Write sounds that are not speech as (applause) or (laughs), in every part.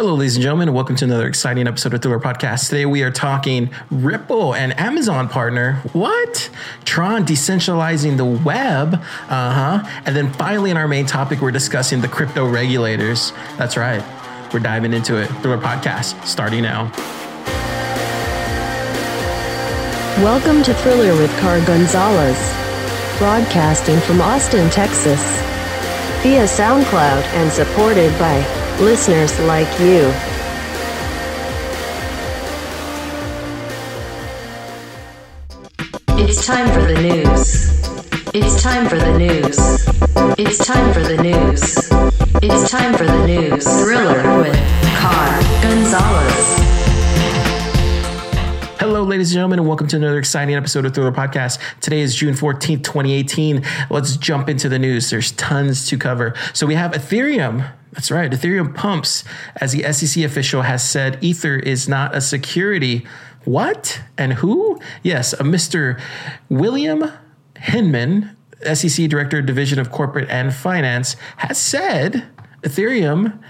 Hello, ladies and gentlemen, and welcome to another exciting episode of Thriller Podcast. Today we are talking Ripple and Amazon partner. What? Tron decentralizing the web. Uh huh. And then finally, in our main topic, we're discussing the crypto regulators. That's right. We're diving into it. Thriller Podcast, starting now. Welcome to Thriller with Car Gonzalez, broadcasting from Austin, Texas, via SoundCloud and supported by listeners like you. It's time for the news. It's time for the news. It's time for the news. It's time for the news. Thriller with Car Gonzalez. Hello, ladies and gentlemen, and welcome to another exciting episode of Thriller Podcast. Today is June 14th, 2018. Let's jump into the news. There's tons to cover. So we have Ethereum. That's right, Ethereum pumps, as the SEC official has said, Ether is not a security. What and who? Yes, a Mr. William Hinman, SEC Director, Division of Corporate and Finance, has said Ethereum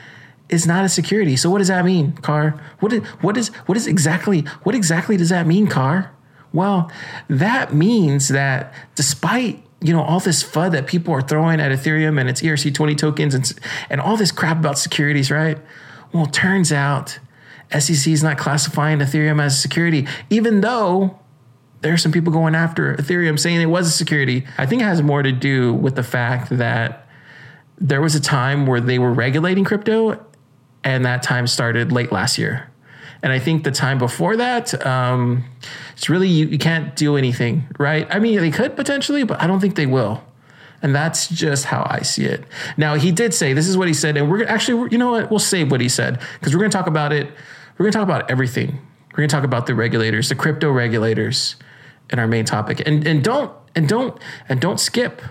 is not a security. So what does that mean, Car? What is what is what is exactly what exactly does that mean, Car? Well, that means that despite you know all this FUD that people are throwing at Ethereum and its ERC20 tokens and and all this crap about securities, right? Well, turns out SEC is not classifying Ethereum as a security, even though there are some people going after Ethereum saying it was a security. I think it has more to do with the fact that there was a time where they were regulating crypto, and that time started late last year. And I think the time before that, um, it's really, you, you can't do anything, right? I mean, they could potentially, but I don't think they will. And that's just how I see it. Now, he did say, this is what he said, and we're actually, you know what, we'll save what he said, because we're going to talk about it. We're going to talk about everything. We're going to talk about the regulators, the crypto regulators in our main topic. And, and don't, and don't, and don't skip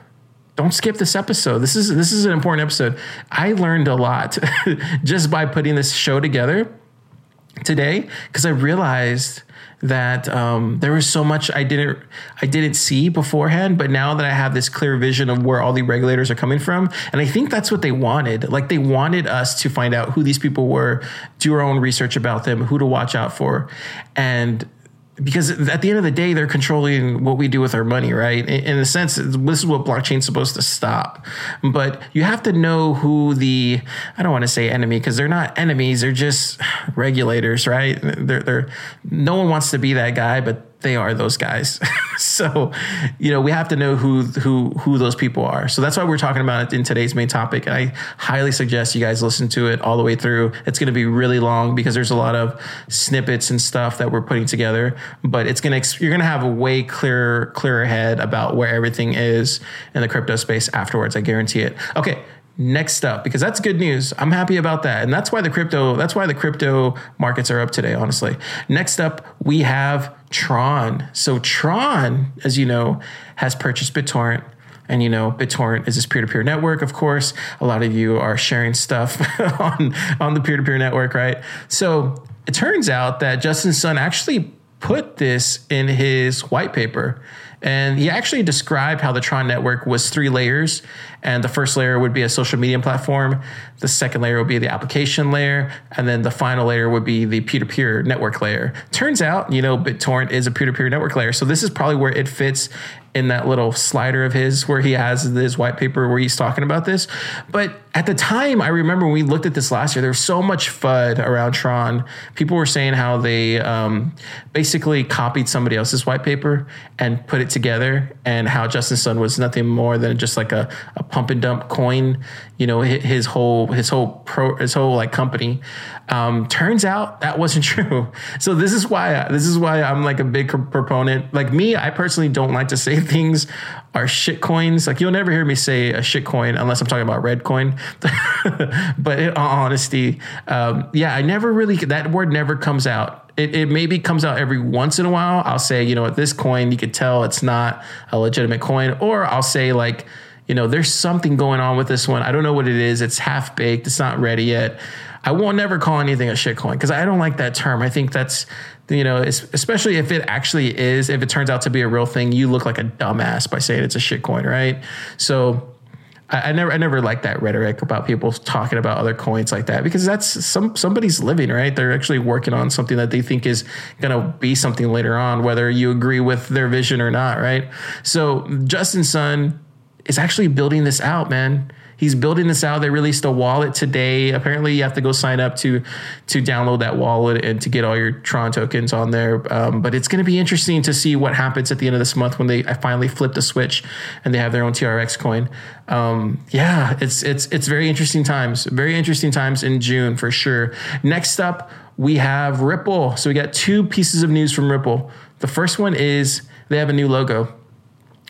don't skip this episode. This is this is an important episode. I learned a lot (laughs) just by putting this show together today because I realized that um, there was so much I didn't I didn't see beforehand, but now that I have this clear vision of where all the regulators are coming from, and I think that's what they wanted. Like they wanted us to find out who these people were, do our own research about them, who to watch out for, and because at the end of the day, they're controlling what we do with our money, right? In, a sense, this is what blockchain's supposed to stop. But you have to know who the I don't want to say enemy because they're not enemies; they're just (sighs) regulators, right? They're they're no one wants to be that guy, but they are those guys. (laughs) so, you know, we have to know who who who those people are. So that's why we're talking about it in today's main topic. And I highly suggest you guys listen to it all the way through. It's going to be really long because there's a lot of snippets and stuff that we're putting together, but it's going to you're going to have a way clearer clearer head about where everything is in the crypto space afterwards. I guarantee it. Okay, next up because that's good news i'm happy about that and that's why the crypto that's why the crypto markets are up today honestly next up we have tron. So tron as you know has purchased bittorrent. And you know bittorrent is this peer-to-peer network of course. A lot of you are sharing stuff (laughs) on on the peer-to-peer network right? So it turns out that justin sun actually put this in his white paper and he actually described how the Tron network was three layers. And the first layer would be a social media platform. The second layer would be the application layer. And then the final layer would be the peer to peer network layer. Turns out, you know, BitTorrent is a peer to peer network layer. So this is probably where it fits in that little slider of his where he has his white paper where he's talking about this. But at the time, I remember when we looked at this last year, there was so much FUD around Tron. People were saying how they um, basically copied somebody else's white paper and put it together, and how Justin Sun was nothing more than just like a, a pump and dump coin. You know, his whole his whole pro his whole like company. Um, turns out that wasn't (laughs) true. So this is why this is why I'm like a big proponent. Like me, I personally don't like to say things are shit coins. Like you'll never hear me say a shit coin unless I'm talking about red coin. (laughs) but in honesty, um, yeah, I never really that word never comes out. It, it, maybe comes out every once in a while. I'll say, you know, at this coin, you could tell it's not a legitimate coin, or I'll say like, you know, there's something going on with this one. I don't know what it is. It's half baked. It's not ready yet. I won't never call anything a shit coin because I don't like that term. I think that's you know, especially if it actually is, if it turns out to be a real thing, you look like a dumbass by saying it's a shitcoin, right? So I, I never I never liked that rhetoric about people talking about other coins like that because that's some somebody's living right. They're actually working on something that they think is going to be something later on, whether you agree with their vision or not, right? So Justin Sun is actually building this out, man he's building this out. They released a wallet today. Apparently, you have to go sign up to to download that wallet and to get all your Tron tokens on there. Um, but it's going to be interesting to see what happens at the end of this month when they finally flip the switch and they have their own TRX coin. Um, yeah, it's it's it's very interesting times. Very interesting times in June for sure. Next up, we have Ripple. So we got two pieces of news from Ripple. The first one is they have a new logo.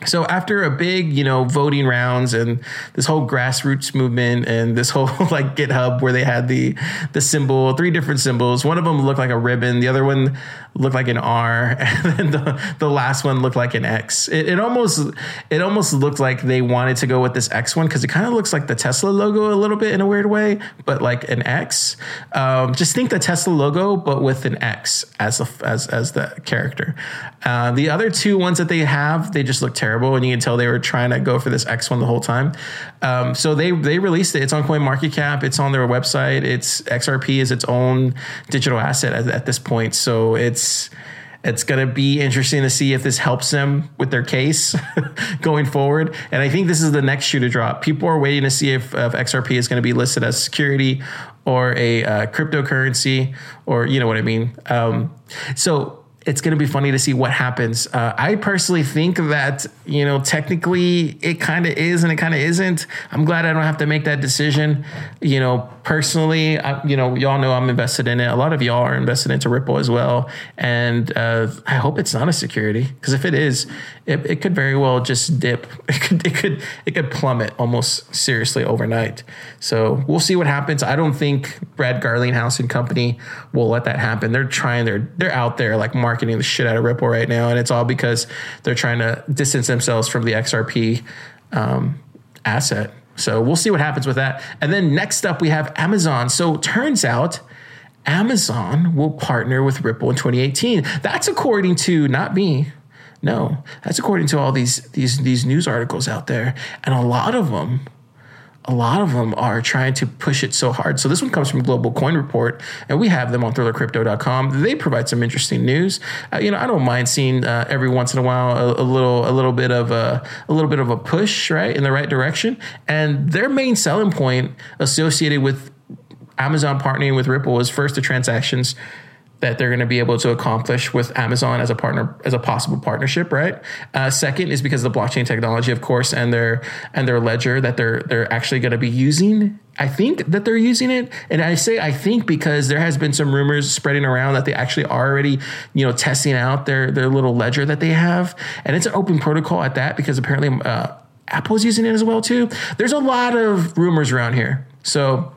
So after a big, you know, voting rounds and this whole grassroots movement and this whole (laughs) like GitHub where they had the the symbol, three different symbols. One of them looked like a ribbon, the other one looked like an R, (laughs) and then the, the last one looked like an X. It, it almost it almost looked like they wanted to go with this X one because it kind of looks like the Tesla logo a little bit in a weird way, but like an X. Um, just think the Tesla logo, but with an X as a, as as the character. Uh, the other two ones that they have, they just look terrible terrible, and you can tell they were trying to go for this X one the whole time. Um, so they they released it. It's on Coin Market Cap. It's on their website. It's XRP is its own digital asset at, at this point. So it's it's going to be interesting to see if this helps them with their case (laughs) going forward. And I think this is the next shoe to drop. People are waiting to see if, if XRP is going to be listed as security or a uh, cryptocurrency, or you know what I mean. Um, so it's going to be funny to see what happens. Uh, I personally think that, you know, technically it kind of is and it kind of isn't. I'm glad I don't have to make that decision. You know, personally, I, you know, y'all know I'm invested in it. A lot of y'all are invested into Ripple as well. And uh, I hope it's not a security because if it is, it, it, could very well just dip. (laughs) It could, it could, it could plummet almost seriously overnight. So we'll see what happens. I don't think Brad Garlinghouse and company will let that happen. They're trying, they're, they're out there like marketing the shit out of Ripple right now. And it's all because they're trying to distance themselves from the XRP um, asset. So we'll see what happens with that. And then next up, we have Amazon. So turns out Amazon will partner with Ripple in 2018. That's according to not me. No, that's according to all these these these news articles out there, and a lot of them a lot of them are trying to push it so hard. So this one comes from Global Coin Report, and we have them on ThrillerCrypto.com. They provide some interesting news. Uh, you know, I don't mind seeing uh, every once in a while a, a, little a little bit of a a little bit of a push right in the right direction. And their main selling point associated with Amazon partnering with Ripple is first the transactions that they're going to be able to accomplish with Amazon as a partner, as a possible partnership, right? Uh, second is because of the blockchain technology, of course, and their and their ledger that they're they're actually going to be using. I think that they're using it, and I say I think because there has been some rumors spreading around that they actually are already, you know, testing out their their little ledger that they have, and it's an open protocol at that because apparently uh, Apple's using it as well too. There's a lot of rumors around here, so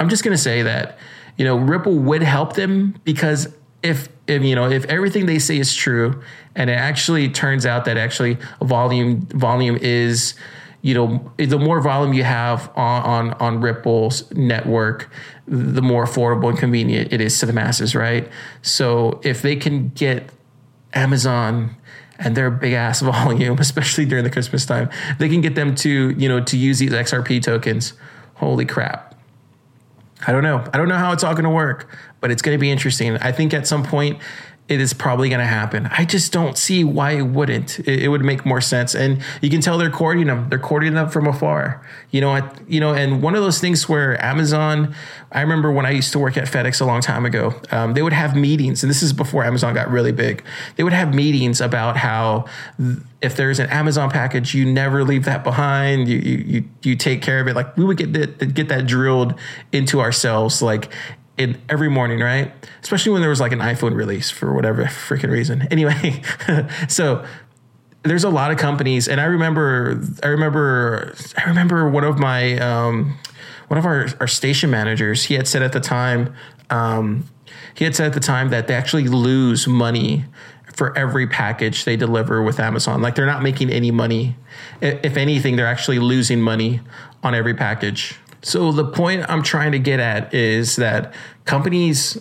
I'm just going to say that you know, Ripple would help them because if, if you know if everything they say is true and it actually turns out that actually volume volume is you know the more volume you have on, on on Ripple's network, the more affordable and convenient it is to the masses, right? So if they can get Amazon and their big ass (laughs) volume, especially during the Christmas time, they can get them to you know to use these XRP tokens. Holy crap! I don't know. I don't know how it's all going to work, but it's going to be interesting. I think at some point it is probably going to happen. I just don't see why it wouldn't. It, it, would make more sense, and you can tell they're courting them. They're courting them from afar. You know, I, you know, and one of those things where Amazon. I remember when I used to work at FedEx a long time ago. Um, they would have meetings, and this is before Amazon got really big. They would have meetings about how if there's an Amazon package, you never leave that behind. You you you, you take care of it. Like we would get that get that drilled into ourselves. Like in every morning, right? Especially when there was like an iPhone release for whatever freaking reason. (laughs) Anyway, (laughs) so there's a lot of companies, and I remember, I remember, I remember one of my, um, one of our, our station managers. He had said at the time, um, he had said at the time that they actually lose money for every package they deliver with Amazon. Like they're not making any money. If anything, they're actually losing money on every package. So the point I'm trying to get at is that companies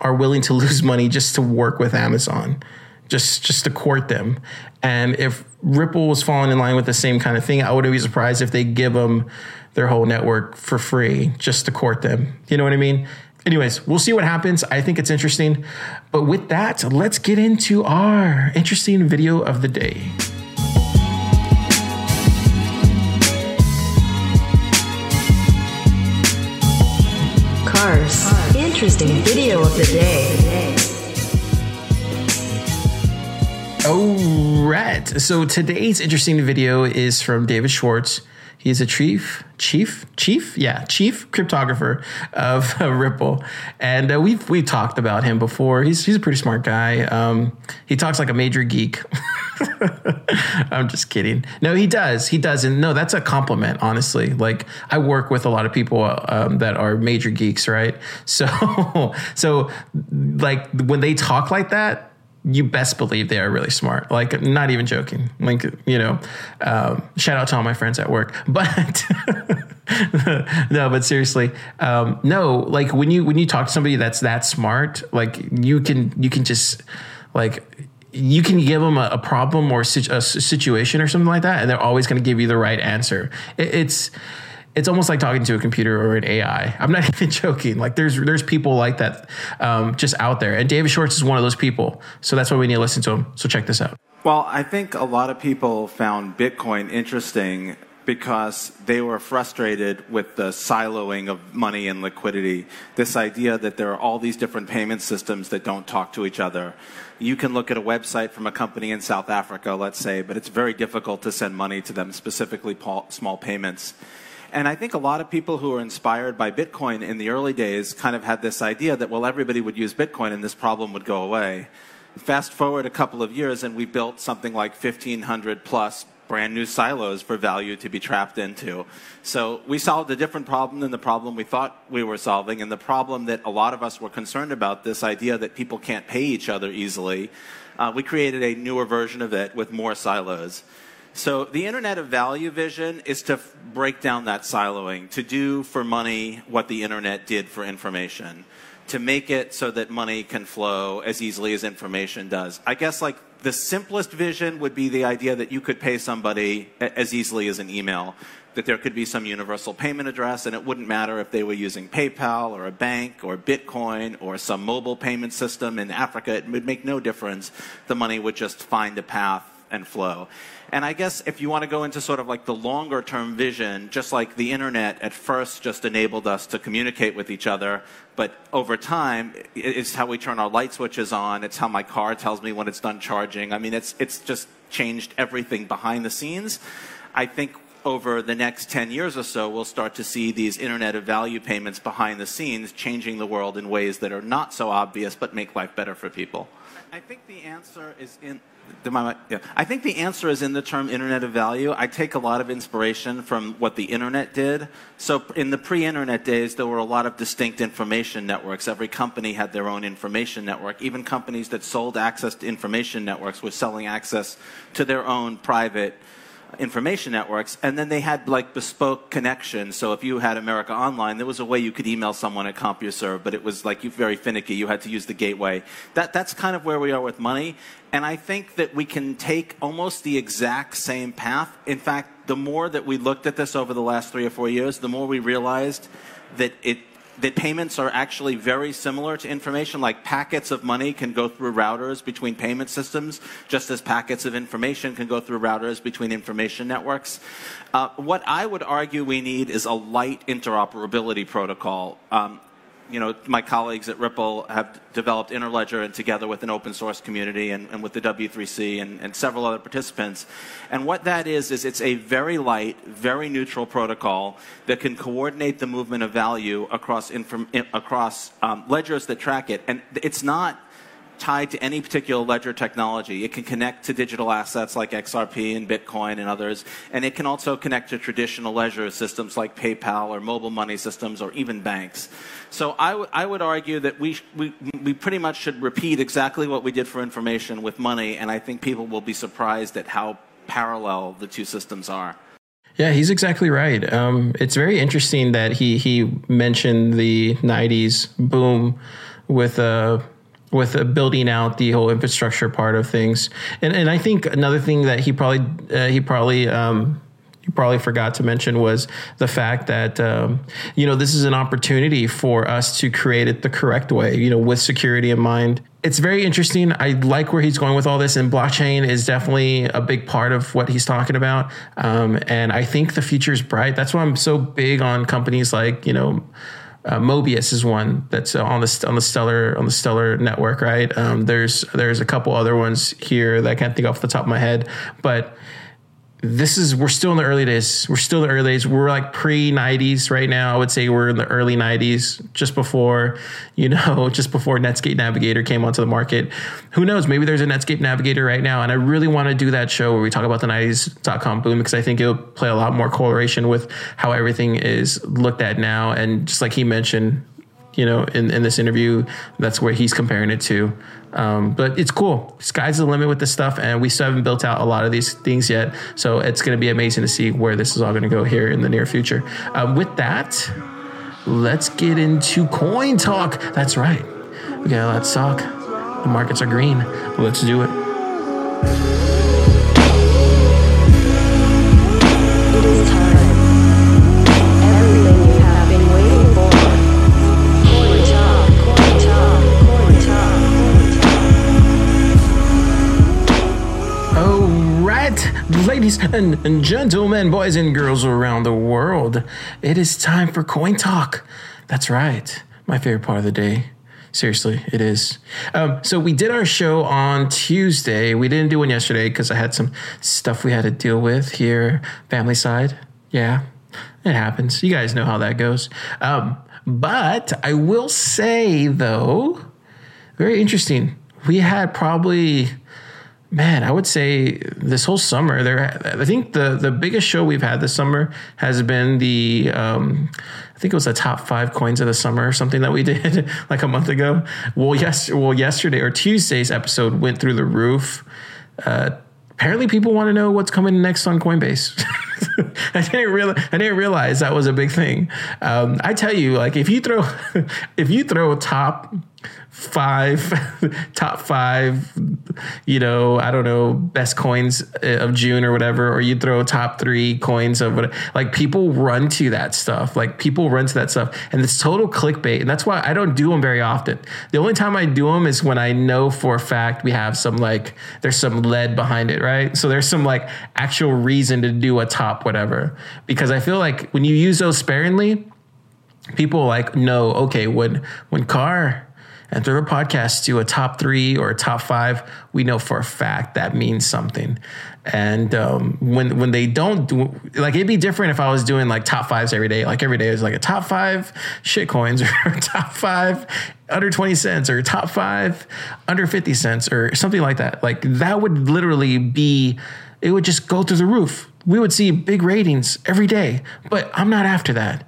are willing to (laughs) lose money just to work with Amazon, just just to court them. And if Ripple was falling in line with the same kind of thing, I wouldn't be surprised if they give them their whole network for free just to court them. You know what I mean? Anyways, we'll see what happens. I think it's interesting. But with that, let's get into our interesting video of the day. Cars. Interesting video of the day. All right. So today's interesting video is from David Schwartz. He's a chief, chief, chief, yeah, chief cryptographer of (laughs) Ripple, and uh, we've we talked about him before. He's he's a pretty smart guy. Um, he talks like a major geek. (laughs) I'm just kidding. No, he does. He does, and no, that's a compliment. Honestly, like I work with a lot of people um, that are major geeks, right? (laughs) So, so like when they talk like that, you best believe they are really smart. Like, not even joking. Like, you know, um, shout out to all my friends at work. (laughs) But no, but seriously, um, no. Like when you when you talk to somebody that's that smart, like you can you can just like you can give them a, a problem or a, situation or something like that, and they're always going to give you the right answer. It, it's it's almost like talking to a computer or an AI. (laughs) I'm not even joking. Like there's there's people like that um, just out there, and David Schwartz is one of those people. So that's why we need to listen to him. So check this out. Well, I think a lot of people found Bitcoin interesting because they were frustrated with the siloing of money and liquidity. This idea that there are all these different payment systems that don't talk to each other. You can look at a website from a company in South Africa, let's say, but it's very difficult to send money to them, specifically small payments. And I think a lot of people who were inspired by Bitcoin in the early days kind of had this idea that, well, everybody would use Bitcoin and this problem would go away. Fast forward a couple of years, and we built something like 1,500 plus brand new silos for value to be trapped into. So we solved a different problem than the problem we thought we were solving, and the problem that a lot of us were concerned about this idea that people can't pay each other easily. Uh, we created a newer version of it with more silos. So the Internet of Value vision is to break down that siloing, to do for money what the Internet did for information, to make it so that money can flow as easily as information does. I guess like the simplest vision would be the idea that you could pay somebody as easily as an email, that there could be some universal payment address, and it wouldn't matter if they were using PayPal or a bank or Bitcoin or some mobile payment system in Africa. It would make no difference. The money would just find a path and flow. And I guess if you want to go into sort of like the longer term vision, just like the internet at first just enabled us to communicate with each other, but over time, it's how we turn our light switches on. It's how my car tells me when it's done charging. I mean, it's, it's just changed everything behind the scenes. I think over the next 10 years or so, we'll start to see these Internet of Value payments behind the scenes changing the world in ways that are not so obvious but make life better for people. I think the answer is in my, yeah. I think the answer is in the term Internet of Value. I take a lot of inspiration from what the Internet did. So, in the pre Internet days, there were a lot of distinct information networks. Every company had their own information network. Even companies that sold access to information networks were selling access to their own private information networks, and then they had like bespoke connections. So if you had America Online, there was a way you could email someone at CompuServe, but it was like you very finicky. You had to use the gateway. That, that's kind of where we are with money. And I think that we can take almost the exact same path. In fact, the more that we looked at this over the last three or four years, the more we realized that it that payments are actually very similar to information, like packets of money can go through routers between payment systems, just as packets of information can go through routers between information networks. Uh, what I would argue we need is a light interoperability protocol. Um, you know, my colleagues at Ripple have developed Interledger and together with an open source community and, and with the W3C and, and, several other participants. And what that is, is it's a very light, very neutral protocol that can coordinate the movement of value across, across um, ledgers that track it. And it's not tied to any particular ledger technology. It can connect to digital assets like XRP and Bitcoin and others, and it can also connect to traditional ledger systems like PayPal or mobile money systems or even banks. So I, I would argue that we, we, we pretty much should repeat exactly what we did for information with money, and I think people will be surprised at how parallel the two systems are. Yeah, he's exactly right. Um, it's very interesting that he he mentioned the '90s boom with uh, with uh, building out the whole infrastructure part of things. And and I think another thing that he probably uh, he probably um, he probably forgot to mention was the fact that um, you know this is an opportunity for us to create it the correct way. You know, with security in mind. It's very interesting. I like where he's going with all this, and blockchain is definitely a big part of what he's talking about. Um, and I think the future is bright. That's why I'm so big on companies like you know uh, Mobius is one that's on the on the Stellar on the Stellar network, right? Um, there's there's a couple other ones here that I can't think off the top of my head, but this is we're still in the early days. We're still in the early days. We're like pre '90s right now. I would say we're in the early '90s, just before you know, (laughs) just before Netscape Navigator came onto the market. Who knows? Maybe there's a Netscape Navigator right now, and I really want to do that show where we talk about the '90s.com boom because I think it'll play a lot more correlation with how everything is looked at now. And just like he mentioned, you know, in, in this interview, that's where he's comparing it to. Um, but it's cool. Sky's the limit with this stuff, and we still haven't built out a lot of these things yet. So it's going to be amazing to see where this is all going to go here in the near future. Um, with that, let's get into coin talk. That's right. We got a lot to talk. The markets are green. Let's do it. It ladies and, gentlemen, boys and girls around the world, it is time for Coin Talk. That's right, my favorite part of the day. Seriously, it is. Um, so we did our show on Tuesday. We didn't do one yesterday because I had some stuff we had to deal with here, family side. Yeah, it happens. You guys know how that goes. Um, but I will say though, very interesting. We had probably man, I would say this whole summer there. I think the the biggest show we've had this summer has been the. Um, I think it was the top five coins of the summer or something that we (laughs) did like a month ago. Well, yes, well, yesterday or Tuesday's episode went through the roof. Uh, apparently, people want to know what's coming next on Coinbase. (laughs) I didn't realize I didn't realize that was a big thing. Um, I tell you, like if you throw (laughs) if you throw a top five (laughs) top five you know i don't know best coins eh, of june or whatever or you throw top three coins of what like people run to that stuff. Like people run to that stuff. And it's total clickbait. And that's why i don't do them very often. The only time i do them is when i know for a fact we have some like there's some lead behind it right? So there's some like actual reason to do a top whatever. Because i feel like when you use those sparingly people like know okay when when car and Thriller Podcast do a top three or a top five we know for a fact that means something. And um, when when they don't do like it'd be different if i was doing like top fives every day. Like every day is like a top five shit coins (laughs) or top five under 20 cents or top five under 50 cents or something like that. Like that would literally be it would just go through the roof. We would see big ratings every day but i'm not after that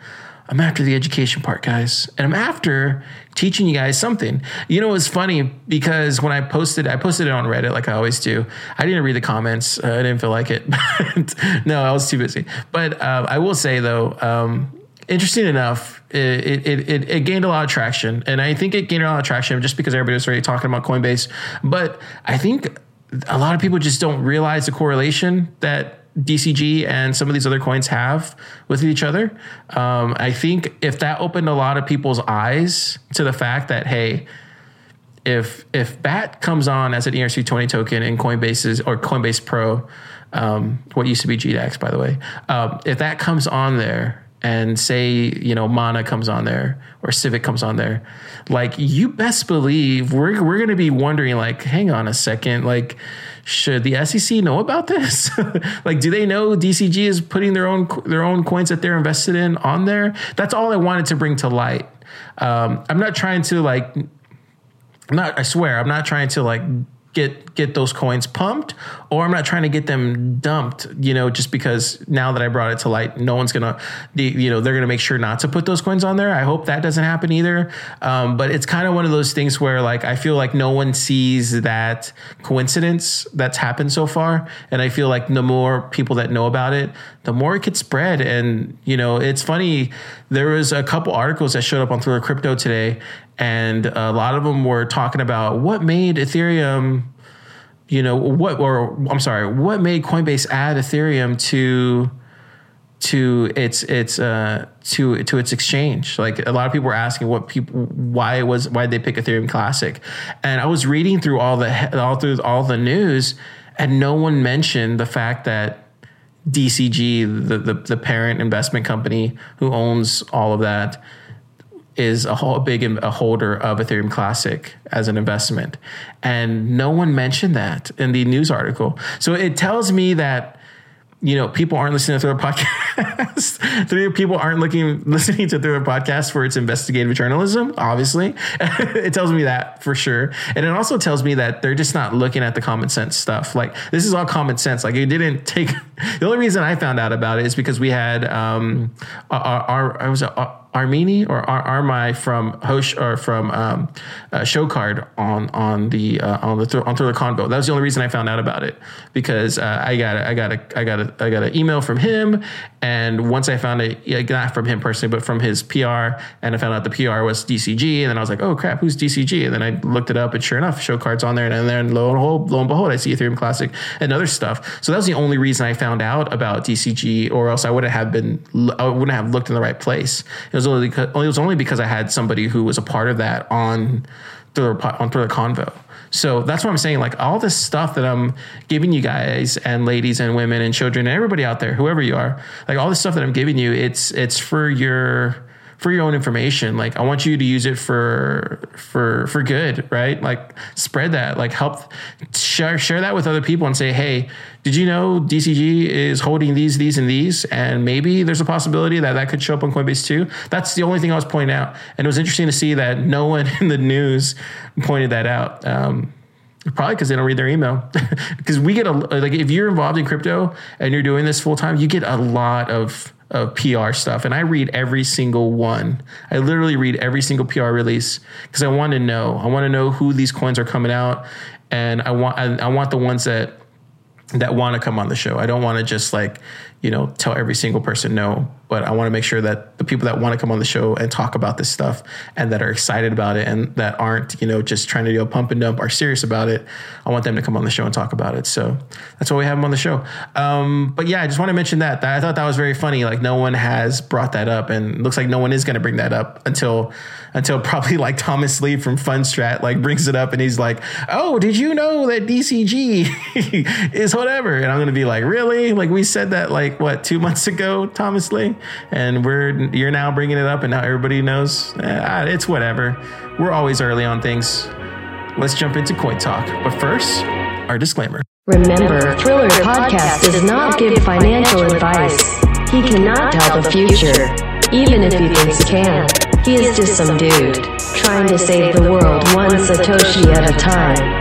I'm after the education part, guys. And I'm after teaching you guys something. You know, it's funny because when I posted, I posted it on Reddit like I always do. I didn't read the comments. Uh, I didn't feel like it. (laughs) no, I was too busy. But uh, I will say though, um, interesting enough, it, it, it, it gained a lot of traction. And I think it gained a lot of traction just because everybody was already talking about Coinbase. But I think a lot of people just don't realize the correlation that DCG and some of these other coins have with each other. Um, I think if that opened a lot of people's eyes to the fact that hey, if if BAT comes on as an ERC20 token in Coinbase's or Coinbase Pro, um, what used to be GDAX by the way, um, if that comes on there and say you know Mana comes on there or Civic comes on there, like you best believe we're we're gonna be wondering like, hang on a second, like should the SEC know about this? (laughs) like, do they know DCG is putting their own their own coins that they're invested in on there? That's all I wanted to bring to light. Um, I'm not trying to like, I'm not. I swear, I'm not trying to like get get those coins pumped or I'm not trying to get them dumped, you know, just because now that I brought it to light, no one's gonna, you know, they're gonna make sure not to put those coins on there. I hope that doesn't happen either. Um, but it's kind of one of those things where like I feel like no one sees that coincidence that's happened so far, and I feel like the more people that know about it, the more it could spread. And you know, it's funny. There was a couple articles that showed up on Thriller Crypto today, and a lot of them were talking about what made Ethereum. You know what, or I'm sorry, what made Coinbase add Ethereum to to its its uh to to its exchange? Like a lot of people were asking what people why it was why they pick ethereum classic? And i was reading through all the all through all the news and no one mentioned the fact that dcg the the, the parent investment company who owns all of that is a whole big a holder of Ethereum Classic as an investment, and no one mentioned that in the news article. So it tells me that you know, people aren't listening to Thriller podcast. (laughs) Three people aren't looking listening to Thriller podcast for its investigative journalism. Obviously, (laughs) it tells me that for sure, and it also tells me that they're just not looking at the common sense stuff. Like this is all common sense. Like it didn't take. (laughs) the only reason I found out about it is because we had um, our, our I was. A, Armini or Ar- Armai from Hosh or from um, uh, Showcard on on the uh, on the th- on Thriller Convo. That was the only reason I found out about it because uh, I got a, I got a, I got a, I got an email from him, and once I found it, yeah, not from him personally, but from his PR, and I found out the PR was DCG, and then I was like, oh crap, who's DCG? And then I looked it up, and sure enough, Showcard's on there, and then lo and behold, lo and behold, I see Ethereum Classic and other stuff. So that was the only reason I found out about DCG, or else I wouldn't have been I wouldn't have looked in the right place. It was only because, it was only because I had somebody who was a part of that on Thriller on Convo. So that's what I'm saying. Like all this stuff that I'm giving you guys and ladies and women and children and everybody out there, whoever you are, like all this stuff that I'm giving you, it's it's for your for your own information. Like I want you to use it for for for good, right? Like spread that, like help share share that with other people and say, hey, did you know DCG is holding these, these, and these, and maybe there's a possibility that that could show up on Coinbase too. That's the only thing I was pointing out, and it was interesting to see that no one (laughs) in the news pointed that out. Um, Probably because they don't read their email. (laughs) Because we get a like if you're involved in crypto and you're doing this full time, you get a lot of of PR stuff, and I read every single one. I literally read every single PR release because I want to know. I want to know who these coins are coming out, and I want I, I want the ones that that want to come on the show. I don't want to just like you know tell every single person no but i want to make sure that the people that want to come on the show and talk about this stuff and that are excited about it and that aren't you know just trying to do a pump and dump are serious about it i want them to come on the show and talk about it. So that's why we have them on the show. Um, but yeah i just want to mention that, i thought that was very funny like no one has brought that up and looks like no one is going to bring that up until until (laughs) probably like thomas lee from fundstrat like brings it up and he's like oh did you know that dcg (laughs) is whatever? And i'm going to be like really? Like we said that like what two months ago, Thomas Lee, and we're you're now bringing it up, and now everybody knows. Eh, it's whatever. We're always early on things. Let's jump into Coin Talk, but first, our disclaimer. Remember, Thriller Podcast does not give financial advice. He cannot tell the future, even if he thinks he can. He is just some dude trying to save the world one Satoshi at a time.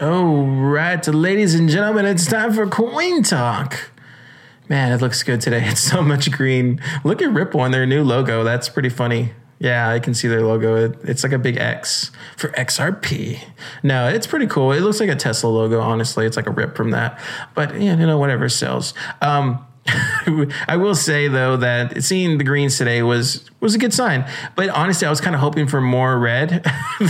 All right, ladies and gentlemen, it's time for Coin Talk. Man, it looks good today. (laughs) It's so much green. Look at Ripple on their new logo. That's pretty funny. Yeah, I can see their logo. It, it's like a big X for XRP. No, it's pretty cool. It looks like a Tesla logo, honestly. It's like a rip from that. But, yeah, you know, whatever sells. Um, (laughs) I will say though that seeing the greens today was was a good sign. But honestly, I was kind of hoping for more red, (laughs)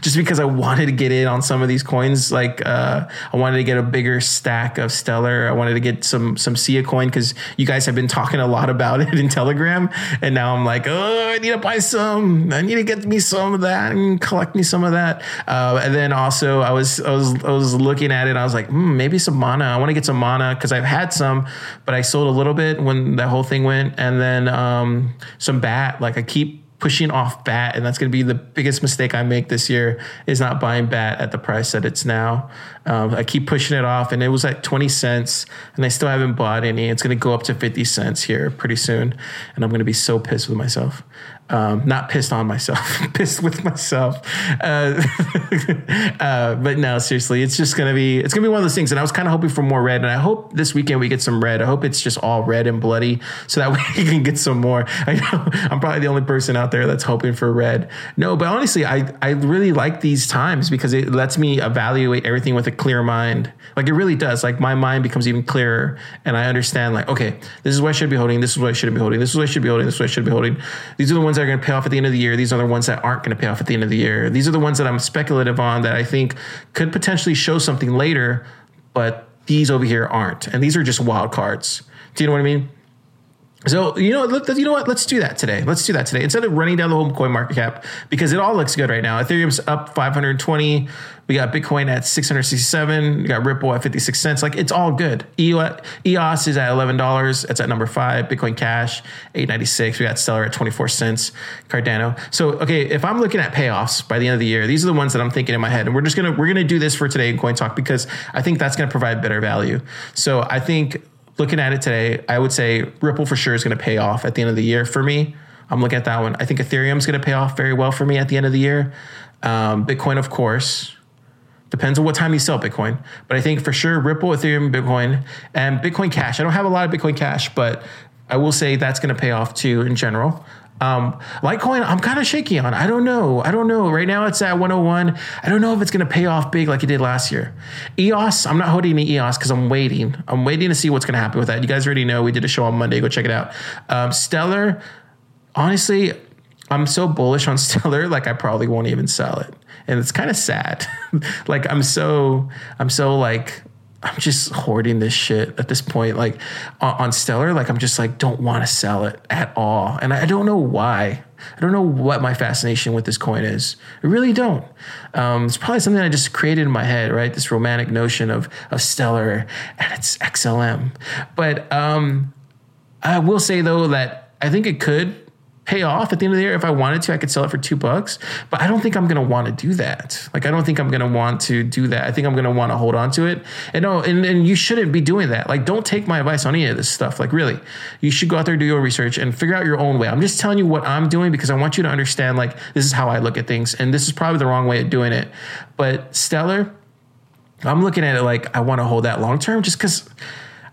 just because I wanted to get in on some of these coins. Like uh, I wanted to get a bigger stack of Stellar. I wanted to get some some Sia coin because you guys have been talking a lot about it in Telegram, and now I'm like, oh, I need to buy some. I need to get me some of that and collect me some of that. Uh, and then also, I was I was I was looking at it. I was like, hmm, maybe some mana. I want to get some mana because I've had some, but I sold a little bit when that whole thing went, and then um, some bat. Like I keep pushing off bat, and that's going to be the biggest mistake I make this year is not buying bat at the price that it's now. Um, I keep pushing it off, and it was at twenty cents, and I still haven't bought any. It's going to go up to fifty cents here pretty soon, and I'm going to be so pissed with myself. Um, not pissed on myself, (laughs) pissed with myself. Uh, (laughs) uh, but no, seriously, it's just gonna be it's gonna be one of those things. And I was kind of hoping for more red, and I hope this weekend we get some red. I hope it's just all red and bloody, so that (laughs) way we can get some more. I know I'm probably the only person out there that's hoping for red. No, but honestly, I I really like these times because it lets me evaluate everything with a clear mind. Like it really does. Like my mind becomes even clearer, and I understand. Like okay, this is what I should be holding. This is what I shouldn't be holding. This is what I should be holding. This is what I should be holding. These are the ones that are going to pay off at the end of the year. These are the ones that aren't going to pay off at the end of the year. These are the ones that I'm speculative on that I think could potentially show something later, but these over here aren't. And these are just wild cards. Do you know what I mean? So you know, let, you know what? Let's do that today. Let's do that today instead of running down the whole coin market cap because it all looks good right now. Ethereum's up 520. We got Bitcoin at 667. We got Ripple at 56 cents. Like it's all good. EOS is at $11. It's at number five. Bitcoin Cash 896. We got Stellar at 24 cents. Cardano. So okay, if I'm looking at payoffs by the end of the year, these are the ones that I'm thinking in my head, and we're just gonna we're gonna do this for today in Coin Talk because I think that's gonna provide better value. So I think looking at it today, I would say Ripple for sure is going to pay off at the end of the year for me. I'm looking at that one. I think Ethereum is going to pay off very well for me at the end of the year. Um, Bitcoin, of course, depends on what time you sell Bitcoin, but I think for sure Ripple, Ethereum, Bitcoin, and Bitcoin Cash. I don't have a lot of Bitcoin Cash, but I will say that's going to pay off too in general. Um, Litecoin, I'm kind of shaky on. I don't know. I don't know. Right now it's at 101. I don't know if it's going to pay off big like it did last year. EOS, I'm not holding the EOS because I'm waiting. I'm waiting to see what's going to happen with that. You guys already know we did a show on Monday. Go check it out. Um, Stellar, honestly, I'm so bullish on (laughs) Stellar, like I probably won't even sell it. And it's kind of sad. (laughs) like I'm so, I'm so like, I'm just hoarding this shit at this point. Like on, on Stellar, like I'm just like don't want to sell it at all, and I don't know why. I don't know what my fascination with this coin is. I really don't. Um, it's probably something I just created in my head, right? This romantic notion of of Stellar and it's XLM. But um, I will say though that I think it could pay off at the end of the year. If I wanted to, I could sell it for two bucks, but I don't think I'm going to want to do that. Like, I don't think I'm going to want to do that. I think I'm going to want to hold on to it. And no, and, and you shouldn't be doing that. Like, don't take my advice on any of this stuff. Like, really, you should go out there, do your research and figure out your own way. I'm just telling you what I'm doing because I want you to understand, like, this is how I look at things. And this is probably the wrong way of doing it. But Stellar, I'm looking at it like I want to hold that long term just because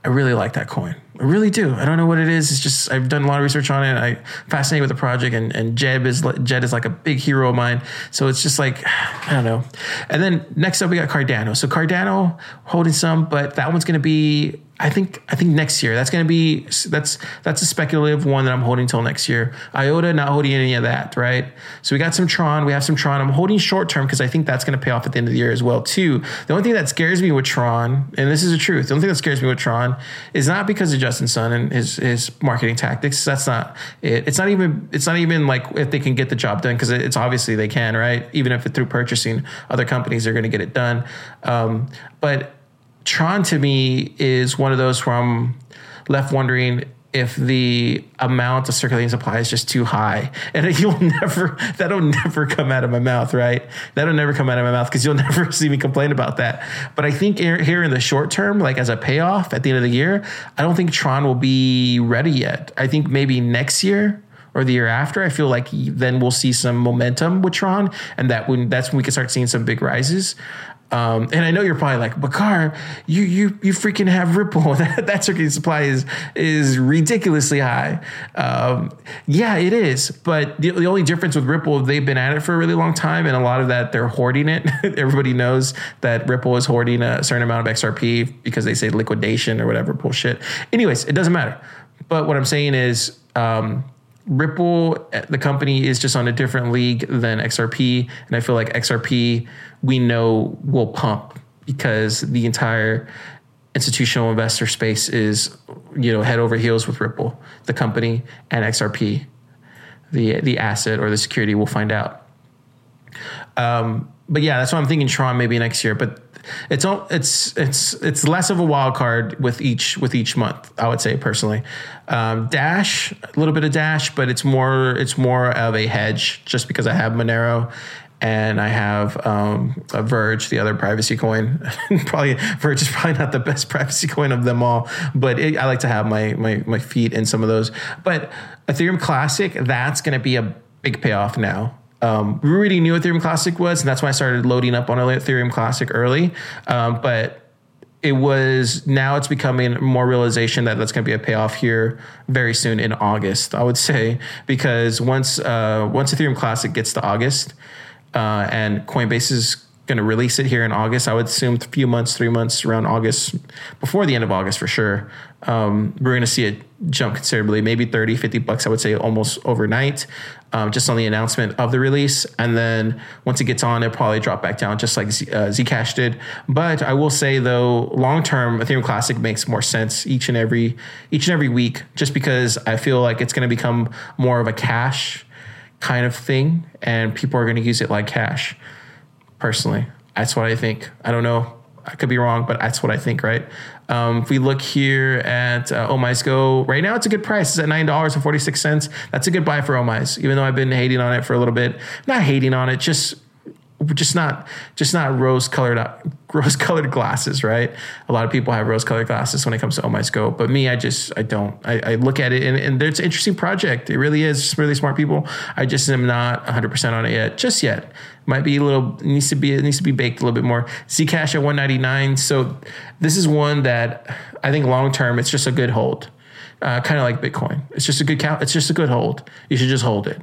I really like that coin. I really do. I don't know what it is. It's just I've done a lot of research on it. I am fascinated with the project, and and Jed is Jed is like a big hero of mine. So it's just like (sighs) I don't know. And then next up we got Cardano. So Cardano holding some, but that one's going to be I think I think next year. That's going to be that's that's a speculative one that I'm holding till next year. IOTA not holding any of that, right? So we got some Tron. We have some Tron. I'm holding short term because I think that's going to pay off at the end of the year as well too. The only thing that scares me with Tron, and this is the truth, the only thing that scares me with Tron is not because of Justin Sun and his his marketing tactics. That's not it. It's not even it's not even like if they can get the job done because it's obviously they can, right? Even if it through purchasing other companies, they're going to get it done. Um, but Tron to me is one of those where I'm left wondering if the amount of circulating supply is just too high. (laughs) And you'll never that'll never come out of my mouth right? That'll never come out of my mouth because you'll (laughs) never see me complain about that. But i think here in the short term like as a payoff at the end of the year i don't think tron will be ready yet. I think maybe next year or the year after, I feel like then we'll see some momentum with Tron, and that when that's when we can start seeing some big rises. Um, and I know you're probably like, Bakar, you you you freaking have Ripple. (laughs) that that circuit supply is is ridiculously high. Um, yeah, it is. But the, the only difference with Ripple, they've been at it for a really long time, and a lot of that they're hoarding it. (laughs) Everybody knows that Ripple is hoarding a certain amount of XRP because they say liquidation or whatever bullshit. Anyways, it doesn't matter. But what I'm saying is. Um, Ripple, the company, is just on a different league than XRP, and I feel like XRP we know will pump because the entire institutional investor space is you know head over heels with Ripple, the company, and XRP, the the asset or the security. We'll find out. Um, but yeah, that's what I'm thinking. Tron maybe next year, but it's it's it's it's less of a wild card with each with each month. I would say personally, um, Dash a little bit of Dash, but it's more it's more of a hedge just because I have Monero and I have um, a Verge, the other privacy coin. (laughs) probably Verge is probably not the best privacy coin of them all, but it, I like to have my my my feet in some of those. But Ethereum Classic, that's going to be a big payoff now. Um, we already knew Ethereum Classic was, and that's why I started loading up on Ethereum Classic early. Um, but it was now it's becoming more realization that that's going to be a payoff here very soon in August. I would say because once uh, once Ethereum Classic gets to August uh, and Coinbase is going to release it here in August, I would assume a few months, three months around August, before the end of August for sure. Um, we're going to see it jump considerably, maybe 30, 50 bucks, I would say almost overnight um, just on the announcement of the release. And then once it gets on, it'll probably drop back down just like Z, uh, Zcash did. But I will say though, long term, Ethereum Classic makes more sense each and every each and every week, just because I feel like it's going to become more of a cash kind of thing, and people are going to use it like cash. Personally, that's what I think. I don't know. I could be wrong, but that's what I think, right? Um, if we look here at uh, OmiseGO, right now it's a good price. It's at nine dollars and forty six cents. That's a good buy for Omise, even though I've been hating on it for a little bit. Not hating on it, just just not just not rose colored (laughs) rose colored glasses, right? A lot of people have rose colored glasses when it comes to OmiseGO, but me, I just I don't. I, I look at it and, and it's an interesting project. It really is. It's really smart people. I just am not 100 percent on it yet, just yet. Might be a little needs to be it needs to be baked a little bit more. Zcash at 199. So this is one that I think long term it's just a good hold. Uh, kind of like Bitcoin. It's just a good count. It's just a good hold. You should just hold it.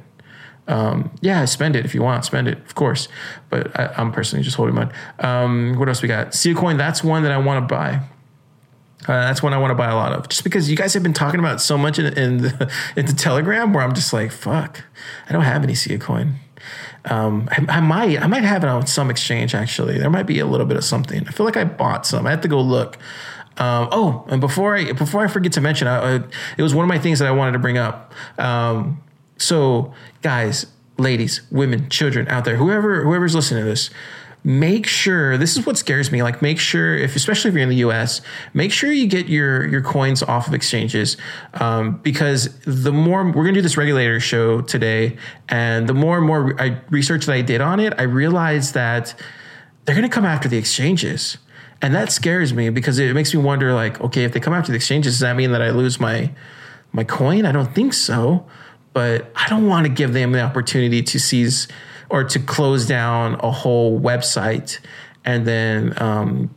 Um, yeah, spend it if you want, spend it, of course. But I, am personally just holding mine. Um, what else we got? Coin. That's one that I want to buy. Uh, that's one I want to buy a lot of, just because you guys have been talking about so much in, in the, (laughs) in the Telegram, where I'm just like, fuck, I don't have any Coin. Um, I, I, might, I might have it on some exchange. Actually, there might be a little bit of something. I feel like I bought some. I have to go look. Um, oh, and before I before I forget to mention, I, I, it was one of my things that I wanted to bring up. Um, so, guys, ladies, women, children out there, whoever whoever's listening to this, make sure this is what scares me like make sure if especially if you're in the us make sure you get your your coins off of exchanges um, because the more we're going to do this regulator show today and the more and more I, research that i did on it i realized that they're going to come after the exchanges. And that scares me because it makes me wonder like okay if they come after the exchanges does that mean that i lose my my coin? I don't think so but I don't want to give them the opportunity to seize or to close down a whole website and then um,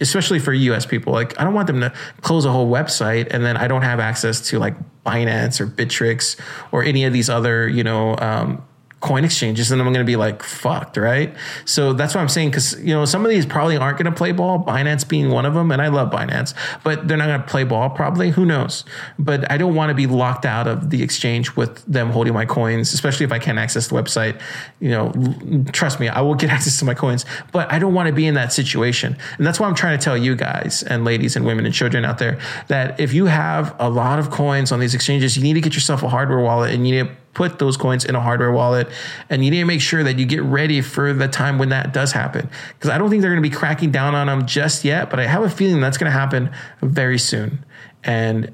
especially for US people like I don't want them to close a whole website and then I don't have access to like Binance or Bittrex or any of these other you know um, coin exchanges and I'm going to be like fucked, right? So that's what I'm saying because you know some of these probably aren't going to play ball. Binance being one of them, and I love Binance, but they're not going to play ball probably. Who knows? But I don't want to be locked out of the exchange with them holding my coins, especially if I can't access the website. You know, trust me, I will get (laughs) access to my coins, but I don't want to be in that situation, and that's why I'm trying to tell you guys and ladies and women and children out there that if you have a lot of coins on these exchanges, you need to get yourself a hardware wallet and you need to put those coins in a hardware wallet. And you need to make sure that you get ready for the time when that does happen. Because I don't think they're going to be cracking down on them just yet, but I have a feeling that's going to happen very soon. And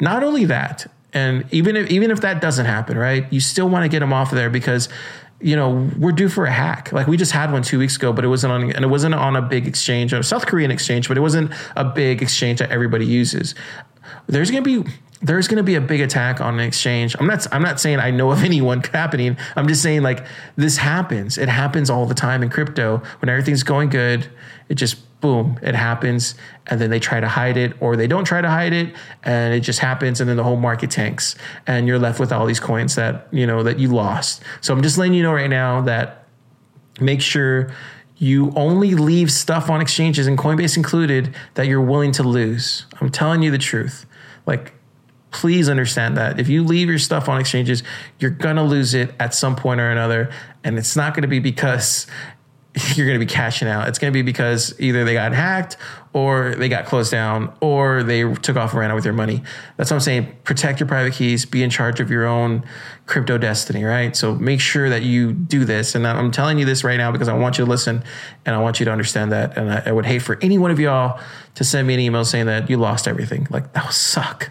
not only that, and even if even if that doesn't happen, right? You still want to get them off of there because you know we're due for a hack. Like we just had one two weeks ago, but it wasn't on and it wasn't on a big exchange, a South Korean exchange, but it wasn't a big exchange that everybody uses. There's going to be there's going to be a big attack on an exchange. I'm not I'm not saying I know of (laughs) anyone happening. I'm just saying like this happens. It happens all the time in crypto when everything's going good. It just boom, it happens and then they try to hide it or they don't try to hide it and it just happens and then the whole market tanks and you're left with all these coins that, you know, that you lost. So I'm just letting you know right now that make sure you only leave stuff on exchanges and Coinbase included that you're willing to lose. I'm telling you the truth. Like please understand that if you leave your stuff on exchanges, you're going to lose it at some point or another. And it's not going to be because (laughs) you're going to be cashing out. It's going to be because either they got hacked or they got closed down, or they took off and ran out with your money. That's what I'm saying. Protect your private keys. Be in charge of your own crypto destiny, right? So make sure that you do this. And I'm telling you this right now because I want you to listen and I want you to understand that. And I, I would hate for any one of y'all to send me an email saying that you lost everything. Like that would suck.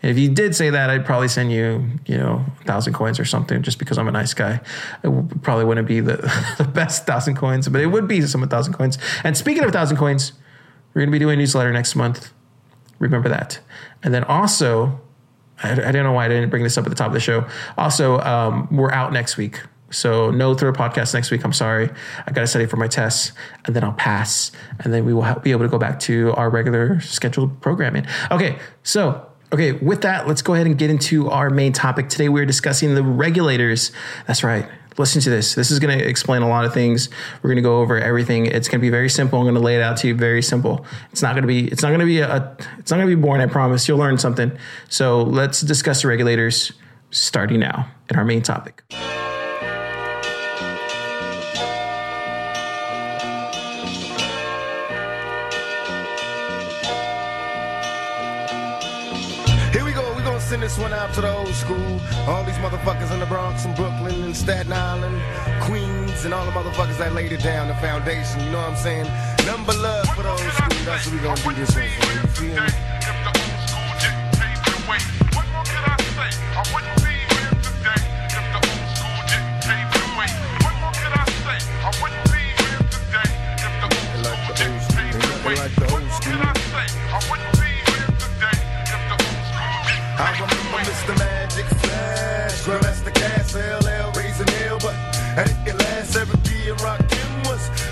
If you did say that, I'd probably send you, you know, a thousand coins or something just because I'm a nice guy. It probably wouldn't be the, (laughs) the best thousand coins, but it would be some thousand coins. And speaking of a thousand coins, we're going to be doing a newsletter next month. Remember that. And then also, I, I don't know why I didn't bring this up at the top of the show. Also, um, we're out next week. So no Thriller podcast next week. I'm sorry. I got to study for my tests and then I'll pass. And then we will be able to go back to our regular scheduled programming. Okay. So Okay, with that, let's go ahead and get into our main topic. Today, we're discussing the regulators. That's right. Listen to this. This is going to explain a lot of things. We're going to go over everything. It's going to be very simple. I'm going to lay it out to you very simple. It's not going to be. It's not going to be a. It's not going to be boring. I promise. You'll learn something. So let's discuss the regulators starting now in our main topic. Send this one out to the old school. All these motherfuckers in the Bronx and Brooklyn and Staten Island, Queens, and all the motherfuckers that laid it down, the foundation. You know what I'm saying? Number love for the old school. That's what we gonna do this one for. You feel me?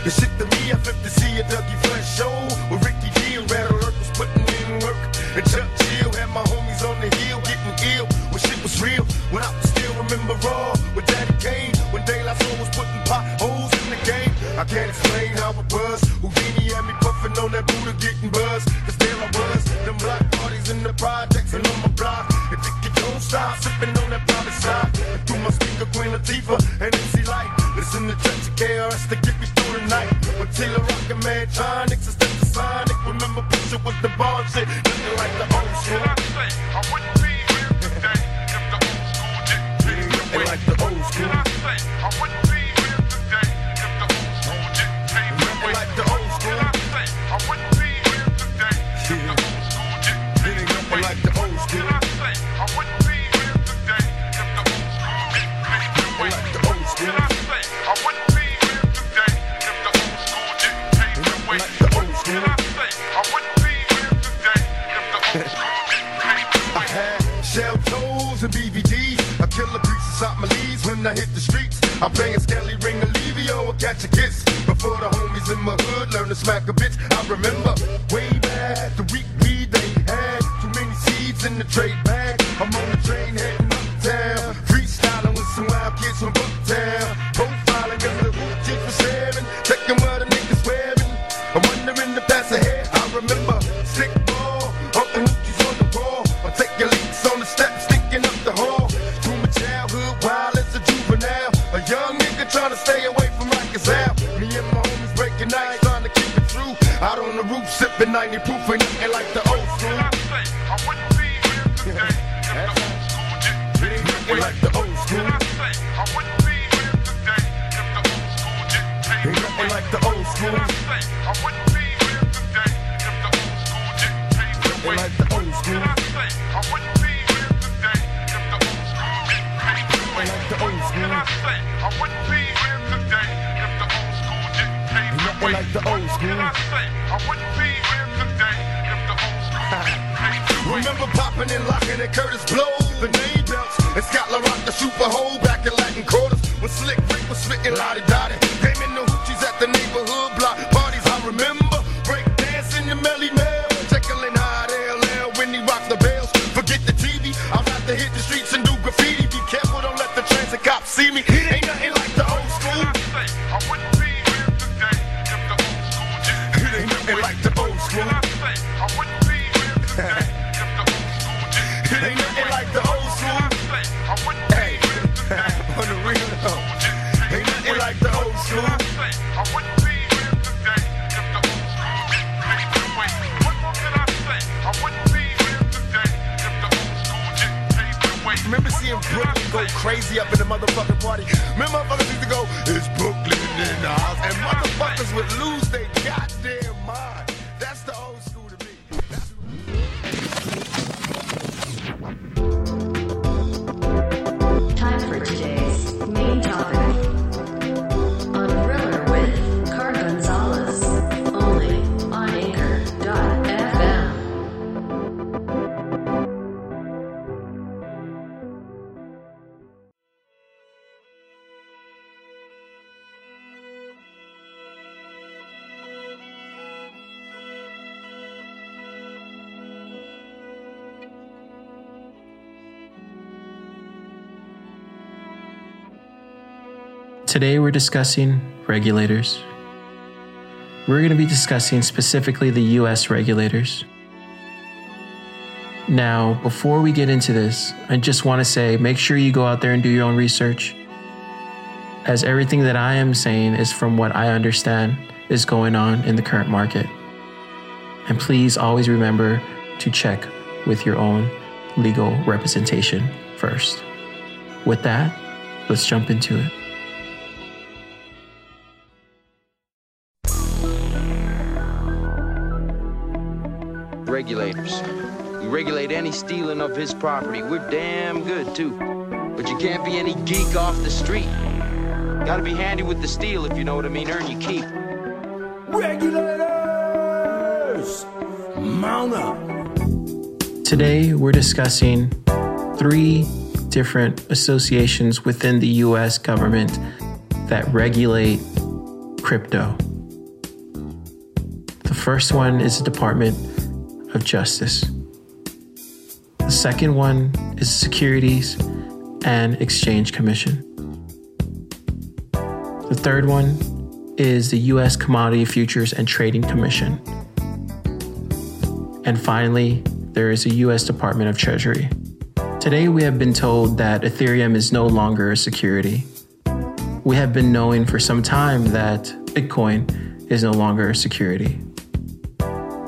The shit to roof, sipping 90 proof, ain't nothing like the old school. I wouldn't be here today if the old school didn't It take ain't me nothing away. like the old school. I wouldn't be here today if the old school didn't take Ain't me like the old school. I wouldn't be here today if the old school didn't take me away. like the old school. I wouldn't be here today if the old school didn't take me away. like the old school. I wouldn't be here today if the old school didn't take me nothing like the old school. I wouldn't be here today if the old school (laughs) didn't take me away. Remember popping and locking at Kurtis Blow, the name belts, and Scott La Rock the super hole back in Latin quarters. When Slick Rick was spitting La Di Da Di. Today we're discussing regulators. We're going to be discussing specifically the US regulators. Now, before we get into this, I just want to say make sure you go out there and do your own research. As everything that I am saying is from what I understand is going on in the current market. And please always remember to check with your own legal representation first. With that, let's jump into it. Regulators. We regulate any stealing of his property. We're damn good, too. But you can't be any geek off the street. Gotta be handy with the steel, if you know what I mean. Earn your keep. Regulators! Mount up. Today, we're discussing three different associations within the US government that regulate crypto. The first one is the Department of Justice. The second one is Securities and Exchange Commission. The third one is the US Commodity Futures and Trading Commission. And finally, there is a US Department of Treasury. Today, we have been told that Ethereum is no longer a security. We have been knowing for some time that Bitcoin is no longer a security.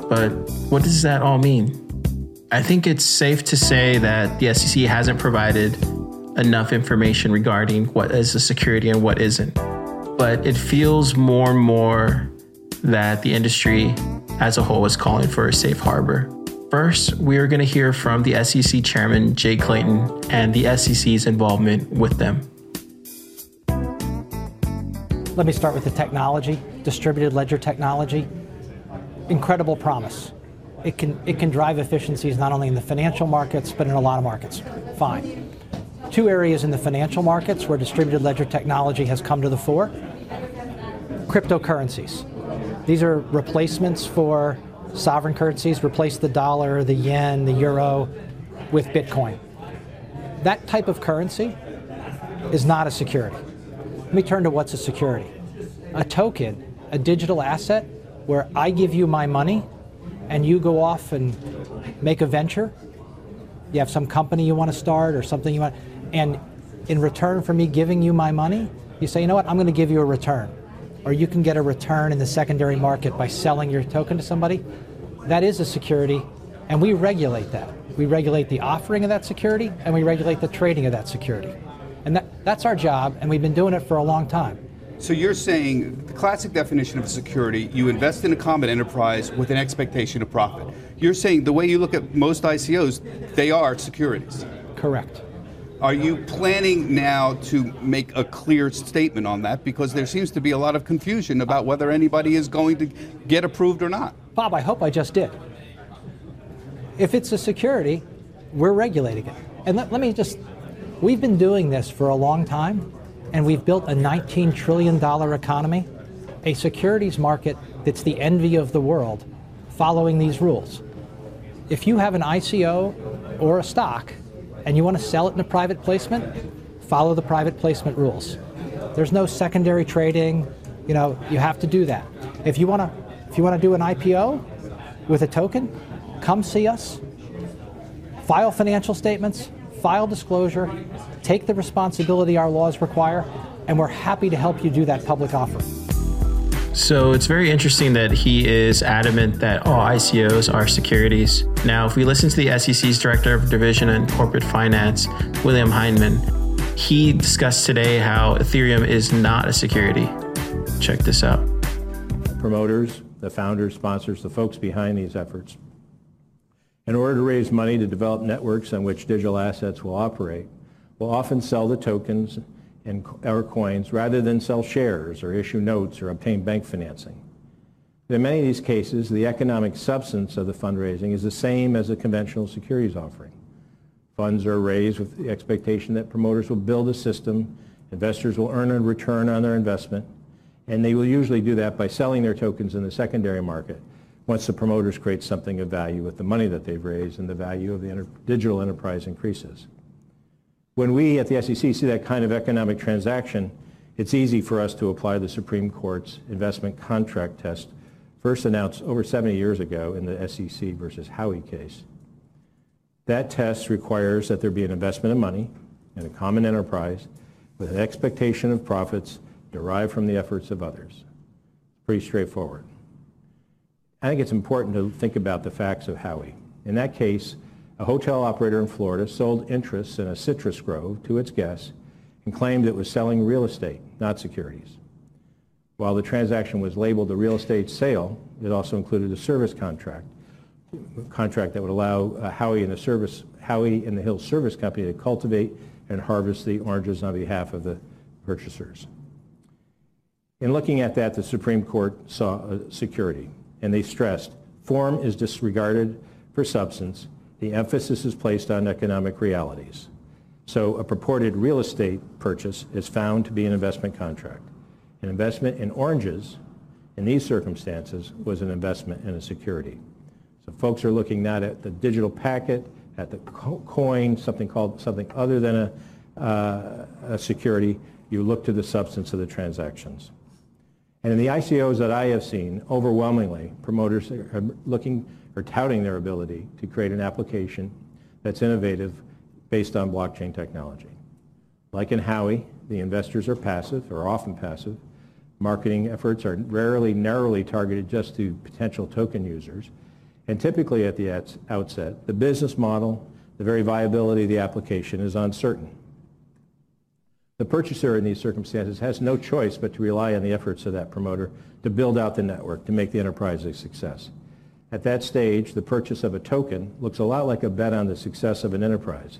But what does that all mean? I think it's safe to say that the SEC hasn't provided enough information regarding what is a security and what isn't. But it feels more and more that the industry as a whole is calling for a safe harbor. First, we are going to hear from the SEC chairman, Jay Clayton, and the SEC's involvement with them. Let me start with the technology, distributed ledger technology. Incredible promise. It can, it can drive efficiencies not only in the financial markets, but in a lot of markets. Fine. Two areas in the financial markets where distributed ledger technology has come to the fore cryptocurrencies. These are replacements for sovereign currencies, replace the dollar, the yen, the euro with Bitcoin. That type of currency is not a security. Let me turn to what's a security. A token, a digital asset, where I give you my money and you go off and make a venture. You have some company you want to start or something you want, and in return for me giving you my money, you say, you know what, I'm going to give you a return. Or you can get a return in the secondary market by selling your token to somebody. That is a security, and we regulate that. We regulate the offering of that security, and we regulate the trading of that security. And that, that's our job, and we've been doing it for a long time. So you're saying the classic definition of a security, you invest in a common enterprise with an expectation of profit. You're saying the way you look at most ICOs, they are securities. Correct. Are you planning now to make a clear statement on that? Because there seems to be a lot of confusion about whether anybody is going to get approved or not. Bob, I hope I just did. If it's a security, we're regulating it. And let, let me just, we've been doing this for a long time, and we've built a $19 trillion economy, a securities market that's the envy of the world, following these rules. If you have an ICO or a stock and you want to sell it in a private placement, follow the private placement rules. There's no secondary trading, you know, you have to do that. If you want to if you want to do an IPO with a token, come see us. File financial statements, file disclosure, take the responsibility our laws require, and we're happy to help you do that public offering. So it's very interesting that he is adamant that all ICOs are securities. Now, if we listen to the SEC's Director of Division and Corporate Finance, William Hinman, He discussed today how Ethereum is not a security. Check this out. promoters, the founders, sponsors, the folks behind these efforts. In order to raise money to develop networks on which digital assets will operate, will often sell the tokens and or coins rather than sell shares or issue notes or obtain bank financing. In many of these cases, the economic substance of the fundraising is the same as a conventional securities offering. Funds are raised with the expectation that promoters will build a system, investors will earn a return on their investment, and they will usually do that by selling their tokens in the secondary market once the promoters create something of value with the money that they've raised and the value of the digital enterprise increases. When we at the SEC see that kind of economic transaction, it's easy for us to apply the Supreme Court's investment contract test first announced over 70 years ago in the SEC versus Howey case. That test requires that there be an investment of money in a common enterprise with an expectation of profits derived from the efforts of others. Pretty straightforward. I think it's important to think about the facts of Howey. In that case, a hotel operator in Florida sold interests in a citrus grove to its guests and claimed it was selling real estate, not securities. While the transaction was labeled a real estate sale, it also included a service contract, a contract that would allow uh, Howey and the service Howey and the Hill Service Company to cultivate and harvest the oranges on behalf of the purchasers. In looking at that, the Supreme Court saw uh, security, and they stressed form is disregarded for substance. The emphasis is placed on economic realities. So a purported real estate purchase is found to be an investment contract. An investment in oranges in these circumstances was an investment in a security. So folks are looking not at the digital packet, at the co- coin, something called something other than a, uh, a security. You look to the substance of the transactions. And in the ICOs that I have seen, overwhelmingly, promoters are looking or touting their ability to create an application that's innovative based on blockchain technology. Like in Howey, the investors are passive, or often passive. Marketing efforts are rarely narrowly targeted just to potential token users. And typically at the outset, the business model, the very viability of the application is uncertain. The purchaser in these circumstances has no choice but to rely on the efforts of that promoter to build out the network, to make the enterprise a success. At that stage, the purchase of a token looks a lot like a bet on the success of an enterprise,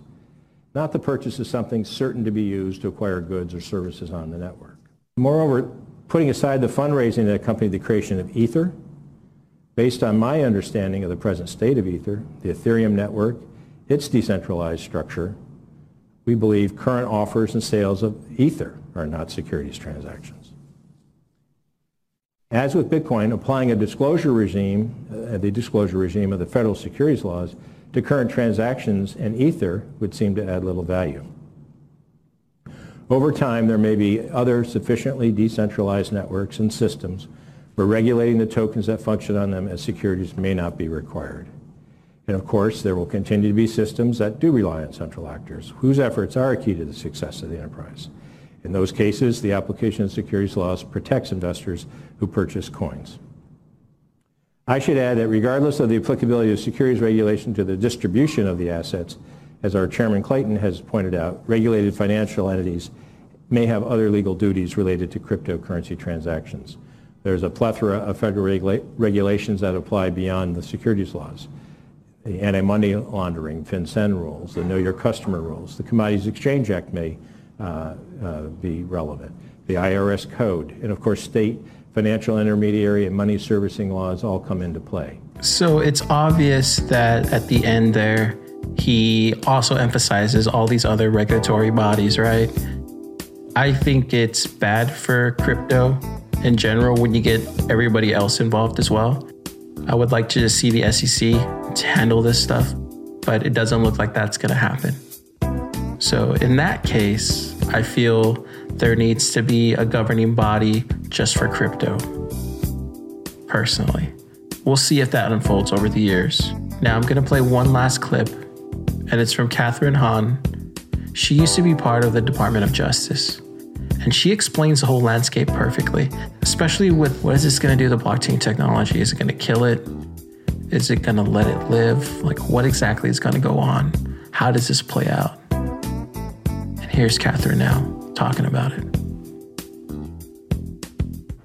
not the purchase of something certain to be used to acquire goods or services on the network. Moreover, putting aside the fundraising that accompanied the creation of Ether, based on my understanding of the present state of Ether, the Ethereum network, its decentralized structure, we believe current offers and sales of Ether are not securities transactions. As with Bitcoin, applying a disclosure regime, uh, the disclosure regime of the federal securities laws, to current transactions and Ether would seem to add little value. Over time, there may be other sufficiently decentralized networks and systems where regulating the tokens that function on them as securities may not be required. And of course, there will continue to be systems that do rely on central actors, whose efforts are a key to the success of the enterprise. In those cases, the application of securities laws protects investors who purchase coins. I should add that regardless of the applicability of securities regulation to the distribution of the assets, as our Chairman Clayton has pointed out, regulated financial entities may have other legal duties related to cryptocurrency transactions. There's a plethora of federal regula- regulations that apply beyond the securities laws. The anti-money laundering, FinCEN rules, the Know Your Customer rules, the Commodities Exchange Act may uh, uh, be relevant, the IRS code, and of course state financial intermediary and money servicing laws all come into play. So it's obvious that at the end there, he also emphasizes all these other regulatory bodies, right? I think it's bad for crypto in general when you get everybody else involved as well. I would like to just see the SEC to handle this stuff, but it doesn't look like that's going to happen. So, in that case, I feel there needs to be a governing body just for crypto. Personally, we'll see if that unfolds over the years. Now, I'm going to play one last clip, and it's from Kathryn Haun. She used to be part of the Department of Justice, and she explains the whole landscape perfectly, especially with what is this going to do to blockchain technology? Is it going to kill it? Is it going to let it live? Like, what exactly is going to go on? How does this play out? And Here's Kathryn now talking about it.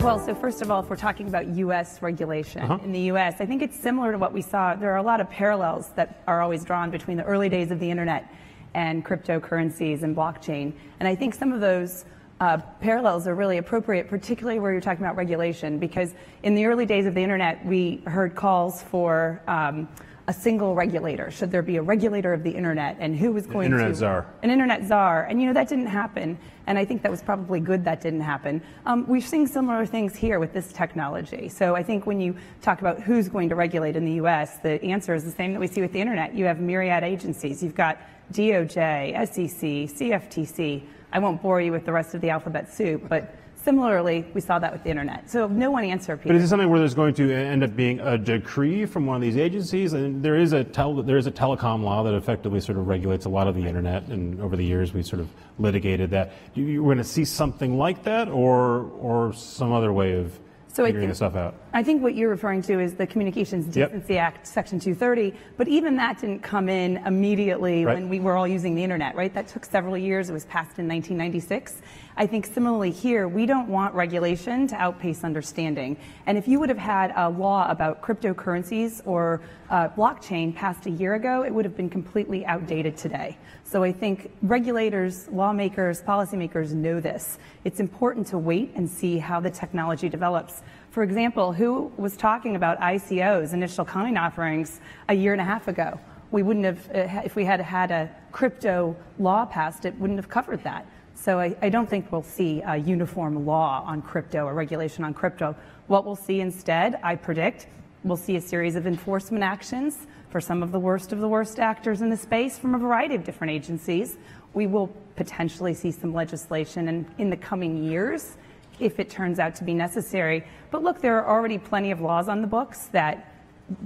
Well, so first of all, if we're talking about U.S. regulation Uh-huh. in the U.S., I think it's similar to what we saw. There are a lot of parallels that are always drawn between the early days of the internet and cryptocurrencies and blockchain. And I think some of those uh, parallels are really appropriate, particularly where you're talking about regulation, because in the early days of the internet, we heard calls for um, a single regulator. Should there be a regulator of the internet, and who was going internet to czar. an internet czar. And you know, that didn't happen. And I think that was probably good that didn't happen. Um, we're seeing similar things here with this technology. So I think when you talk about who's going to regulate in the US, the answer is the same that we see with the internet. You have myriad agencies. You've got DOJ, SEC, CFTC. I won't bore you with the rest of the alphabet soup, but similarly, we saw that with the internet. So no one answer, Peter. But is it something where there's going to end up being a decree from one of these agencies? And there is a tel- there is a telecom law that effectively sort of regulates a lot of the internet, and over the years we sort of litigated that. You, you're going to see something like that, or or some other way of So I figuring think- this stuff out. I think what you're referring to is the Communications Yep. Decency Act, Section 230, but even that didn't come in immediately Right. when we were all using the internet, right? That took several years. It was passed in 1996. I think similarly here, we don't want regulation to outpace understanding. And if you would have had a law about cryptocurrencies or uh, blockchain passed a year ago, it would have been completely outdated today. So I think regulators, lawmakers, policymakers know this. It's important to wait and see how the technology develops. For example, who was talking about ICOs, initial coin offerings, a year and a half ago? We wouldn't have, if we had had a crypto law passed, it wouldn't have covered that. So I, I don't think we'll see a uniform law on crypto or regulation on crypto. What we'll see instead, I predict, we'll see a series of enforcement actions for some of the worst of the worst actors in the space from a variety of different agencies. We will potentially see some legislation in, in the coming years if it turns out to be necessary. But look, there are already plenty of laws on the books that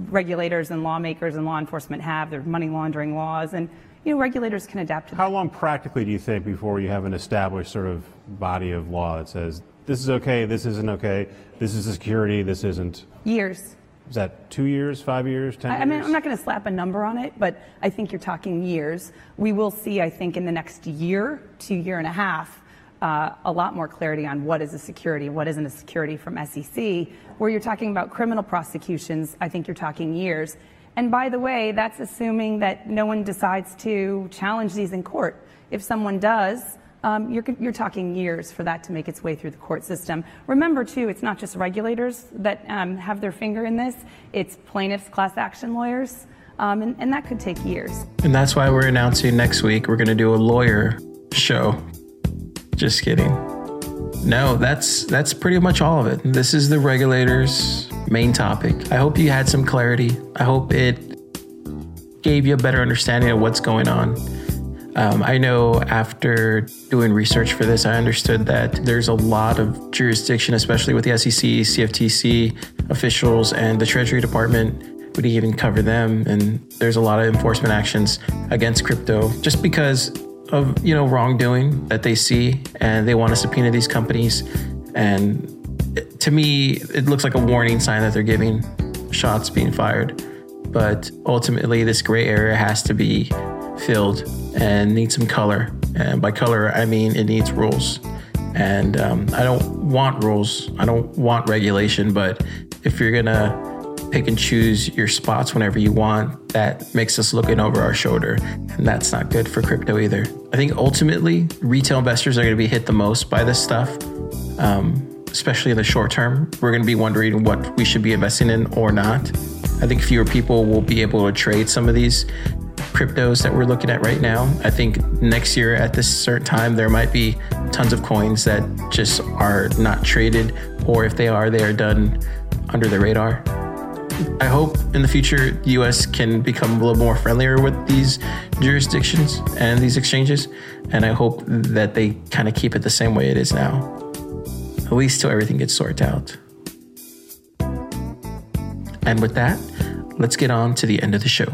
regulators and lawmakers and law enforcement have. There are money laundering laws, and you know regulators can adapt to How long practically do you think before you have an established sort of body of law that says this is okay, this isn't okay, this is security, this isn't? years. Is that two years, five years, ten I, years? I mean, I'm not going to slap a number on it, but I think you're talking years. We will see, I think, in the next year two year and a half, uh, a lot more clarity on what is a security what isn't a security from SEC. Where you're talking about criminal prosecutions, I think you're talking years. And by the way, that's assuming that no one decides to challenge these in court. If someone does, um, you're, you're talking years for that to make its way through the court system. Remember, too, it's not just regulators that um, have their finger in this, it's plaintiffs, class action lawyers, um, and, and that could take years. And that's why we're announcing next week we're going to do a lawyer show. Just kidding. No, that's that's pretty much all of it. This is the regulators' main topic. I hope you had some clarity. I hope it gave you a better understanding of what's going on. Um, I know after doing research for this, I understood that there's a lot of jurisdiction, especially with the SEC, CFTC officials, and the Treasury Department. Didn't even cover them, and there's a lot of enforcement actions against crypto just because of you know wrongdoing that they see, and they want to subpoena these companies. And to me, it looks like a warning sign that they're giving shots being fired. But ultimately, this gray area has to be filled and needs some color. And by color, I mean it needs rules. And um, I don't want rules. I don't want regulation. But if you're gonna pick and choose your spots whenever you want, that makes us looking over our shoulder, and that's not good for crypto either. I think ultimately, retail investors are going to be hit the most by this stuff. Um, especially in the short term, we're going to be wondering what we should be investing in or not. I think fewer people will be able to trade some of these cryptos that we're looking at right now. I think next year at this certain time, there might be tons of coins that just are not traded, or if they are, they are done under the radar. I hope in the future the US can become a little more friendlier with these jurisdictions and these exchanges. And I hope that they kind of keep it the same way it is now, at least till everything gets sorted out. And with that, let's get on to the end of the show.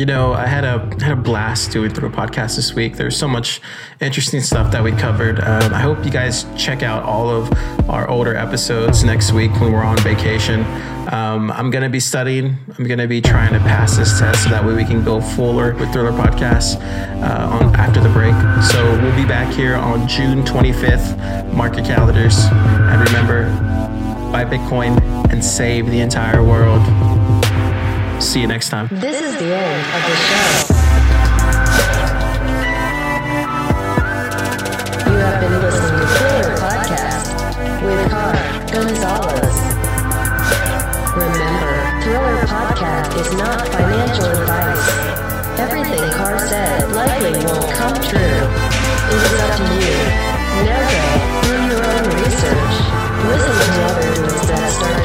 You know, I had a had a blast doing Thriller podcast this week. There's so much interesting stuff that we covered. Um, I hope you guys check out all of our older episodes next week when we're on vacation. Um, I'm gonna be studying. I'm gonna be trying to pass this test so that way we can go fuller with Thriller Podcast uh, on after the break. So we'll be back here on June 25th. Mark your calendars, and remember, buy Bitcoin and save the entire world. See you next time. This is the end of the show. You have been listening to Thriller Podcast with Car Gonzalez. Remember, Thriller Podcast is not financial advice. Everything Car said likely won't come true. It's up to you. Never do your own research. Listen to other dudes that start